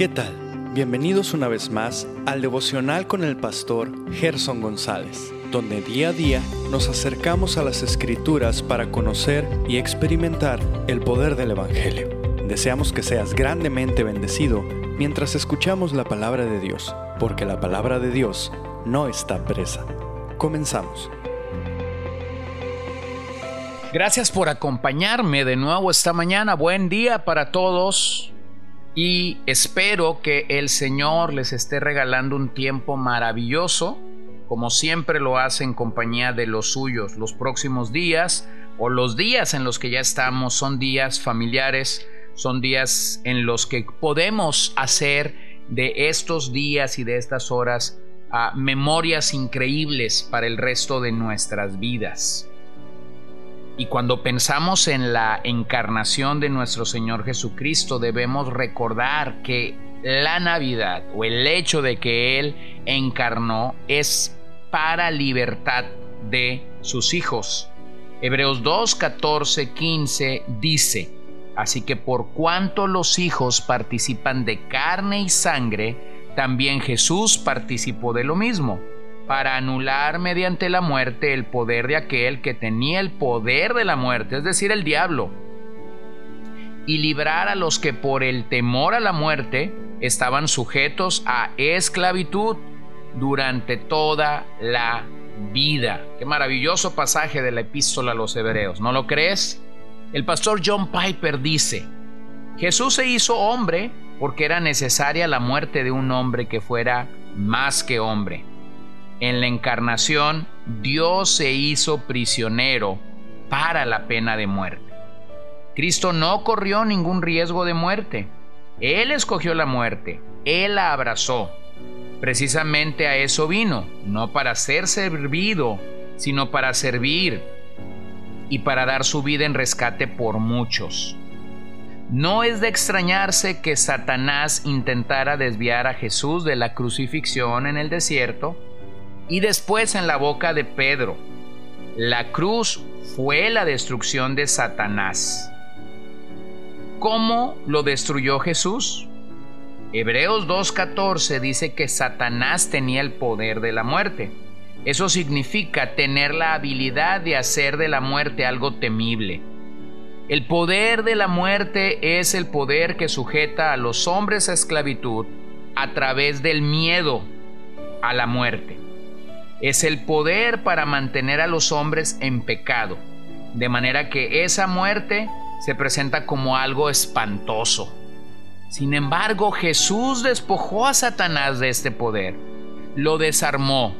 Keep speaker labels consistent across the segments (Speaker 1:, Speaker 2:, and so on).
Speaker 1: ¿Qué tal? Bienvenidos una vez más al devocional con el pastor Gerson González, donde día a día nos acercamos a las escrituras para conocer y experimentar el poder del Evangelio. Deseamos que seas grandemente bendecido mientras escuchamos la palabra de Dios, porque la palabra de Dios no está presa. Comenzamos.
Speaker 2: Gracias por acompañarme de nuevo esta mañana. Buen día para todos y espero que el Señor les esté regalando un tiempo maravilloso, como siempre lo hace en compañía de los suyos. Los próximos días o los días en los que ya estamos son días familiares, son días en los que podemos hacer de estos días y de estas horas ah, memorias increíbles para el resto de nuestras vidas. Y cuando pensamos en la encarnación de nuestro Señor Jesucristo, debemos recordar que la Navidad o el hecho de que Él encarnó es para libertad de sus hijos. Hebreos 2, 14, 15 dice, Así que por cuanto los hijos participan de carne y sangre, también Jesús participó de lo mismo para anular mediante la muerte el poder de aquel que tenía el poder de la muerte, es decir, el diablo, y librar a los que por el temor a la muerte estaban sujetos a esclavitud durante toda la vida. Qué maravilloso pasaje de la epístola a los hebreos, ¿no lo crees? El pastor John Piper dice, Jesús se hizo hombre porque era necesaria la muerte de un hombre que fuera más que hombre. En la encarnación, Dios se hizo prisionero para la pena de muerte. Cristo no corrió ningún riesgo de muerte. Él escogió la muerte, Él la abrazó. Precisamente a eso vino, no para ser servido, sino para servir y para dar su vida en rescate por muchos. No es de extrañarse que Satanás intentara desviar a Jesús de la crucifixión en el desierto y después en la boca de Pedro. La cruz fue la destrucción de Satanás. ¿Cómo lo destruyó Jesús? Hebreos 2.14 dice que Satanás tenía el poder de la muerte. Eso significa tener la habilidad de hacer de la muerte algo temible. El poder de la muerte es el poder que sujeta a los hombres a esclavitud a través del miedo a la muerte es el poder para mantener a los hombres en pecado, de manera que esa muerte se presenta como algo espantoso. Sin embargo, Jesús despojó a Satanás de este poder, lo desarmó,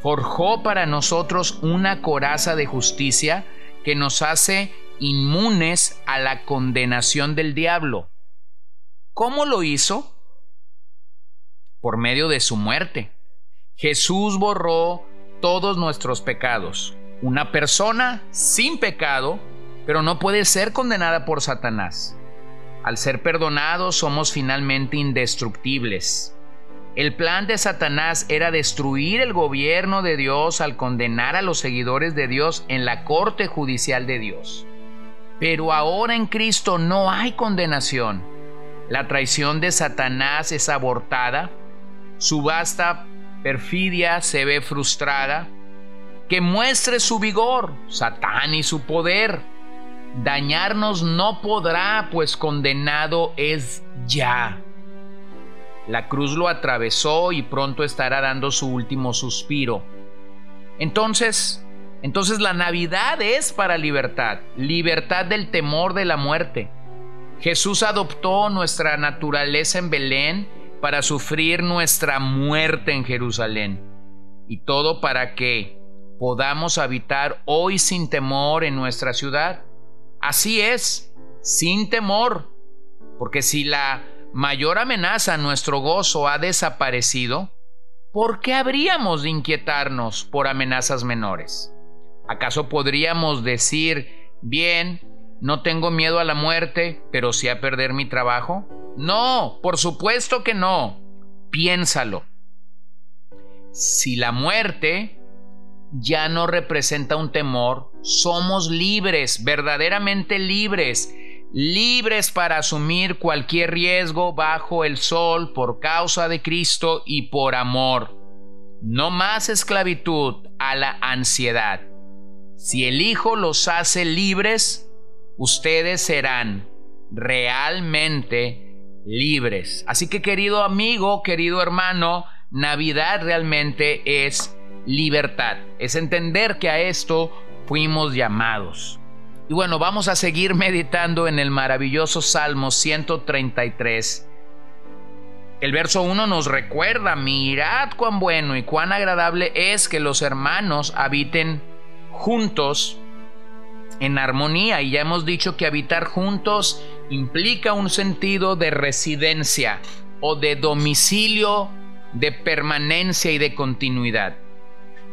Speaker 2: forjó para nosotros una coraza de justicia que nos hace inmunes a la condenación del diablo. ¿Cómo lo hizo? Por medio de su muerte. Jesús borró todos nuestros pecados. Una persona sin pecado, pero no puede ser condenada por Satanás. Al ser perdonados somos finalmente indestructibles. El plan de Satanás era destruir el gobierno de Dios al condenar a los seguidores de Dios en la corte judicial de Dios. Pero ahora en Cristo no hay condenación. La traición de Satanás es abortada, su vasta perfidia se ve frustrada, que muestre su vigor, Satán y su poder. Dañarnos no podrá, pues condenado es ya. La cruz lo atravesó y pronto estará dando su último suspiro. Entonces, entonces la Navidad es para libertad, libertad del temor de la muerte. Jesús adoptó nuestra naturaleza en Belén para sufrir nuestra muerte en Jerusalén. Y todo para que podamos habitar hoy sin temor en nuestra ciudad. Así es, sin temor, porque si la mayor amenaza a nuestro gozo ha desaparecido, ¿por qué habríamos de inquietarnos por amenazas menores? ¿Acaso podríamos decir, bien, no tengo miedo a la muerte, pero sí a perder mi trabajo? No, por supuesto que no. Piénsalo. Si la muerte ya no representa un temor, somos libres, verdaderamente libres, libres para asumir cualquier riesgo bajo el sol por causa de Cristo y por amor. No más esclavitud a la ansiedad. Si el Hijo los hace libres, ustedes serán realmente libres. Así que querido amigo, querido hermano, Navidad realmente es libertad. Es entender que a esto fuimos llamados. Y bueno, vamos a seguir meditando en el maravilloso Salmo 133. El verso 1 nos recuerda, mirad cuán bueno y cuán agradable es que los hermanos habiten juntos en armonía. Y ya hemos dicho que habitar juntos implica un sentido de residencia o de domicilio, de permanencia y de continuidad.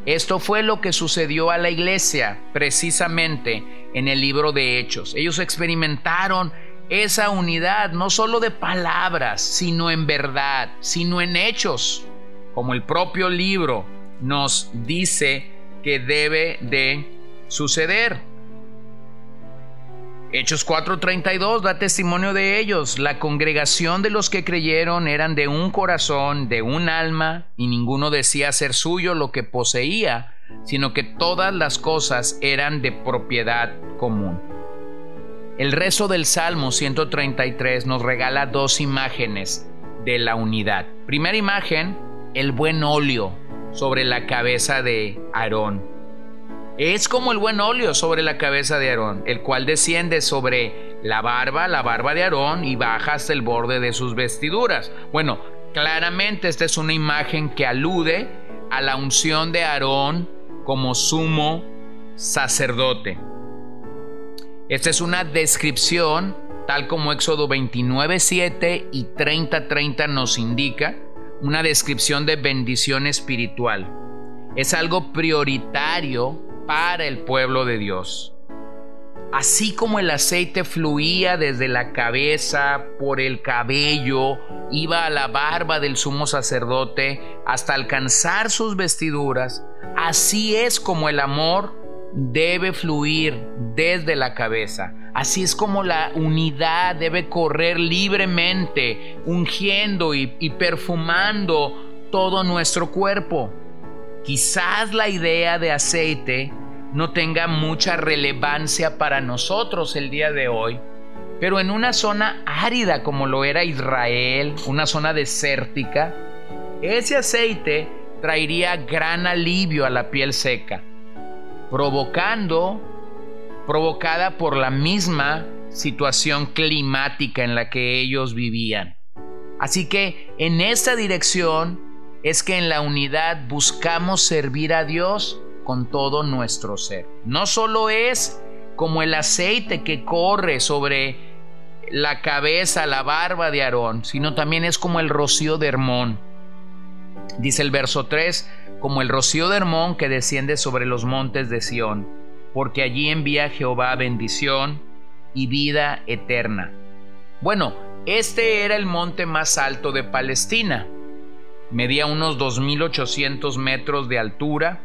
Speaker 2: Esto fue lo que sucedió a la iglesia precisamente en el libro de Hechos. Ellos experimentaron esa unidad no solo de palabras, sino en verdad, sino en hechos, como el propio libro nos dice que debe de suceder. Hechos 4:32 da testimonio de ellos. La congregación de los que creyeron eran de un corazón, de un alma, y ninguno decía ser suyo lo que poseía, sino que todas las cosas eran de propiedad común. El rezo del Salmo 133 nos regala dos imágenes de la unidad. Primera imagen, el buen óleo sobre la cabeza de Aarón es como el buen óleo sobre la cabeza de Aarón, el cual desciende sobre la barba, la barba de Aarón, y baja hasta el borde de sus vestiduras. Bueno, claramente esta es una imagen que alude a la unción de Aarón como sumo sacerdote. Esta es una descripción, tal como Éxodo 29.7 y 30.30 nos indica, una descripción de bendición espiritual. Es algo prioritario para el pueblo de Dios. Así como el aceite fluía desde la cabeza, por el cabello, iba a la barba del sumo sacerdote hasta alcanzar sus vestiduras, así es como el amor debe fluir desde la cabeza. Así es como la unidad debe correr libremente, ungiendo y, perfumando todo nuestro cuerpo. Quizás la idea de aceite no tenga mucha relevancia para nosotros el día de hoy, pero en una zona árida como lo era Israel, una zona desértica, ese aceite traería gran alivio a la piel seca, provocando, provocada por la misma situación climática en la que ellos vivían. Así que en esta dirección es que en la unidad buscamos servir a Dios con todo nuestro ser. No solo es como el aceite que corre sobre la cabeza, la barba de Aarón, sino también es como el rocío de Hermón. Dice el verso 3, como el rocío de Hermón que desciende sobre los montes de Sión, porque allí envía Jehová bendición y vida eterna. Bueno, este era el monte más alto de Palestina. Medía unos 2.800 metros de altura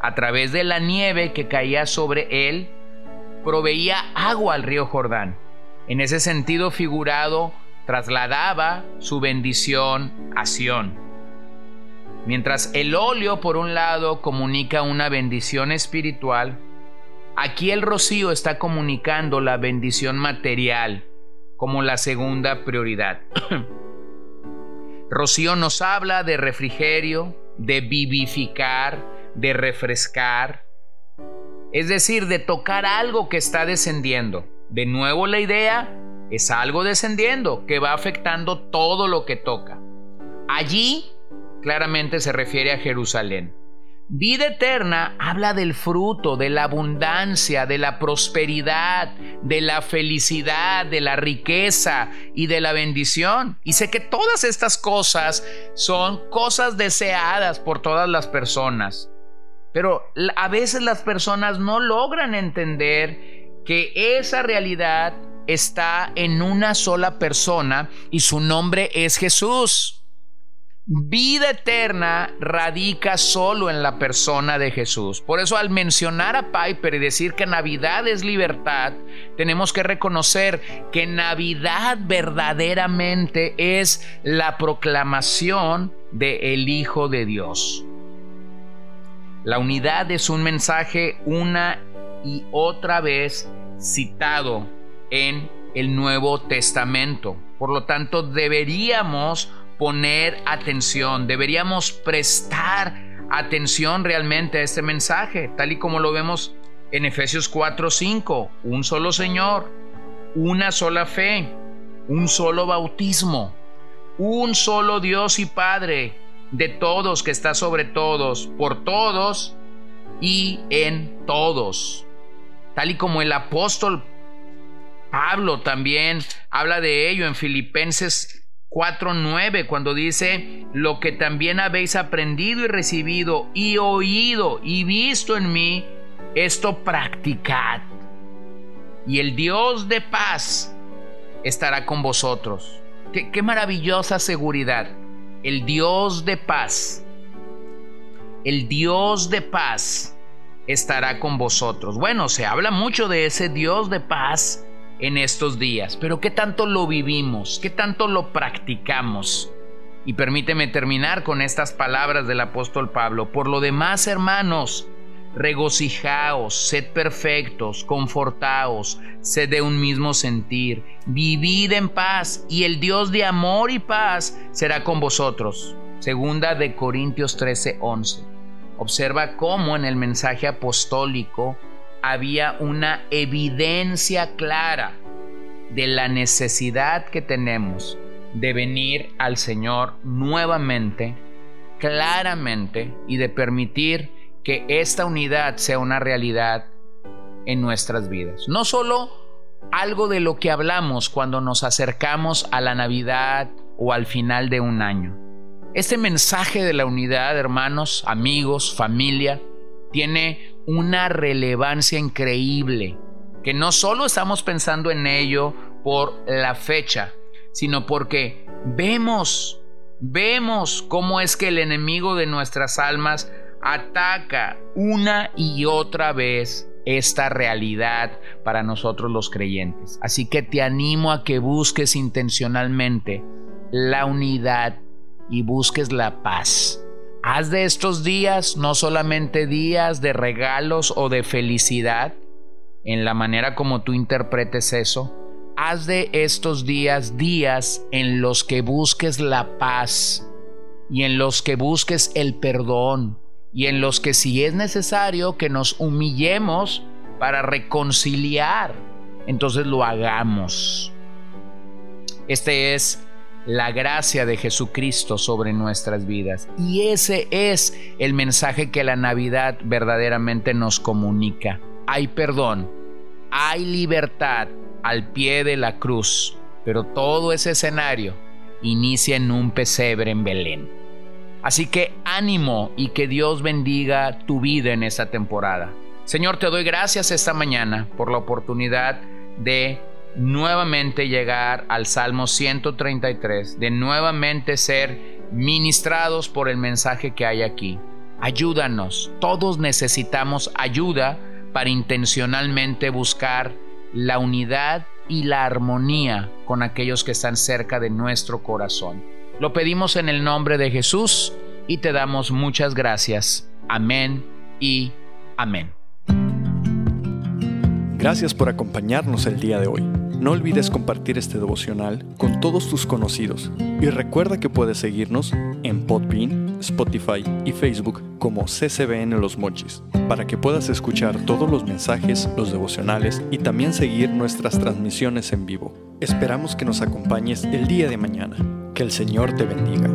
Speaker 2: a través de la nieve que caía sobre él, proveía agua al río Jordán. En ese sentido figurado, trasladaba su bendición a Sión. Mientras el óleo, por un lado, comunica una bendición espiritual, aquí el rocío está comunicando la bendición material como la segunda prioridad. rocío nos habla de refrigerio, de vivificar, de refrescar, es decir, de tocar algo que está descendiendo. De nuevo la idea es algo descendiendo que va afectando todo lo que toca. Allí claramente se refiere a Jerusalén. Vida eterna habla del fruto, de la abundancia, de la prosperidad, de la felicidad, de la riqueza y de la bendición. Y sé que todas estas cosas son cosas deseadas por todas las personas. Pero a veces las personas no logran entender que esa realidad está en una sola persona y su nombre es Jesús. Vida eterna radica solo en la persona de Jesús. Por eso al mencionar a Piper y decir que Navidad es libertad, tenemos que reconocer que Navidad verdaderamente es la proclamación de el Hijo de Dios. La unidad es un mensaje una y otra vez citado en el Nuevo Testamento. Por lo tanto, deberíamos poner atención, deberíamos prestar atención realmente a este mensaje, tal y como lo vemos en Efesios 4:5, un solo Señor, una sola fe, un solo bautismo, un solo Dios y Padre de todos que está sobre todos, por todos y en todos. Tal y como el apóstol Pablo también habla de ello en Filipenses 4.9 cuando dice, lo que también habéis aprendido y recibido y oído y visto en mí, esto practicad. Y el Dios de paz estará con vosotros. Qué, qué maravillosa seguridad. El Dios de paz. El Dios de paz estará con vosotros. Bueno, se habla mucho de ese Dios de paz en estos días, pero ¿qué tanto lo vivimos? ¿Qué tanto lo practicamos? Y permíteme terminar con estas palabras del apóstol Pablo. Por lo demás, hermanos, regocijaos, sed perfectos, confortaos, sed de un mismo sentir, vivid en paz, y el Dios de amor y paz será con vosotros. Segunda de Corintios 13, 11. Observa cómo en el mensaje apostólico había una evidencia clara de la necesidad que tenemos de venir al Señor nuevamente, claramente, y de permitir que esta unidad sea una realidad en nuestras vidas. No solo algo de lo que hablamos cuando nos acercamos a la Navidad o al final de un año. Este mensaje de la unidad, hermanos, amigos, familia, tiene una relevancia increíble, que no solo estamos pensando en ello por la fecha, sino porque vemos, vemos cómo es que el enemigo de nuestras almas ataca una y otra vez esta realidad para nosotros los creyentes. Así que te animo a que busques intencionalmente la unidad y busques la paz. Haz de estos días no solamente días de regalos o de felicidad, en la manera como tú interpretes eso, haz de estos días días en los que busques la paz y en los que busques el perdón y en los que si es necesario que nos humillemos para reconciliar, entonces lo hagamos. Este es la gracia de Jesucristo sobre nuestras vidas. Y ese es el mensaje que la Navidad verdaderamente nos comunica. Hay perdón, hay libertad al pie de la cruz, pero todo ese escenario inicia en un pesebre en Belén. Así que ánimo y que Dios bendiga tu vida en esta temporada. Señor, te doy gracias esta mañana por la oportunidad de nuevamente llegar al Salmo 133, de nuevamente ser ministrados por el mensaje que hay aquí. Ayúdanos, todos necesitamos ayuda para intencionalmente buscar la unidad y la armonía con aquellos que están cerca de nuestro corazón. Lo pedimos en el nombre de Jesús y te damos muchas gracias. Amén y amén.
Speaker 1: Gracias por acompañarnos el día de hoy. No olvides compartir este devocional con todos tus conocidos y recuerda que puedes seguirnos en Podbean, Spotify y Facebook como CCBN Los Mochis para que puedas escuchar todos los mensajes, los devocionales y también seguir nuestras transmisiones en vivo. Esperamos que nos acompañes el día de mañana. Que el Señor te bendiga.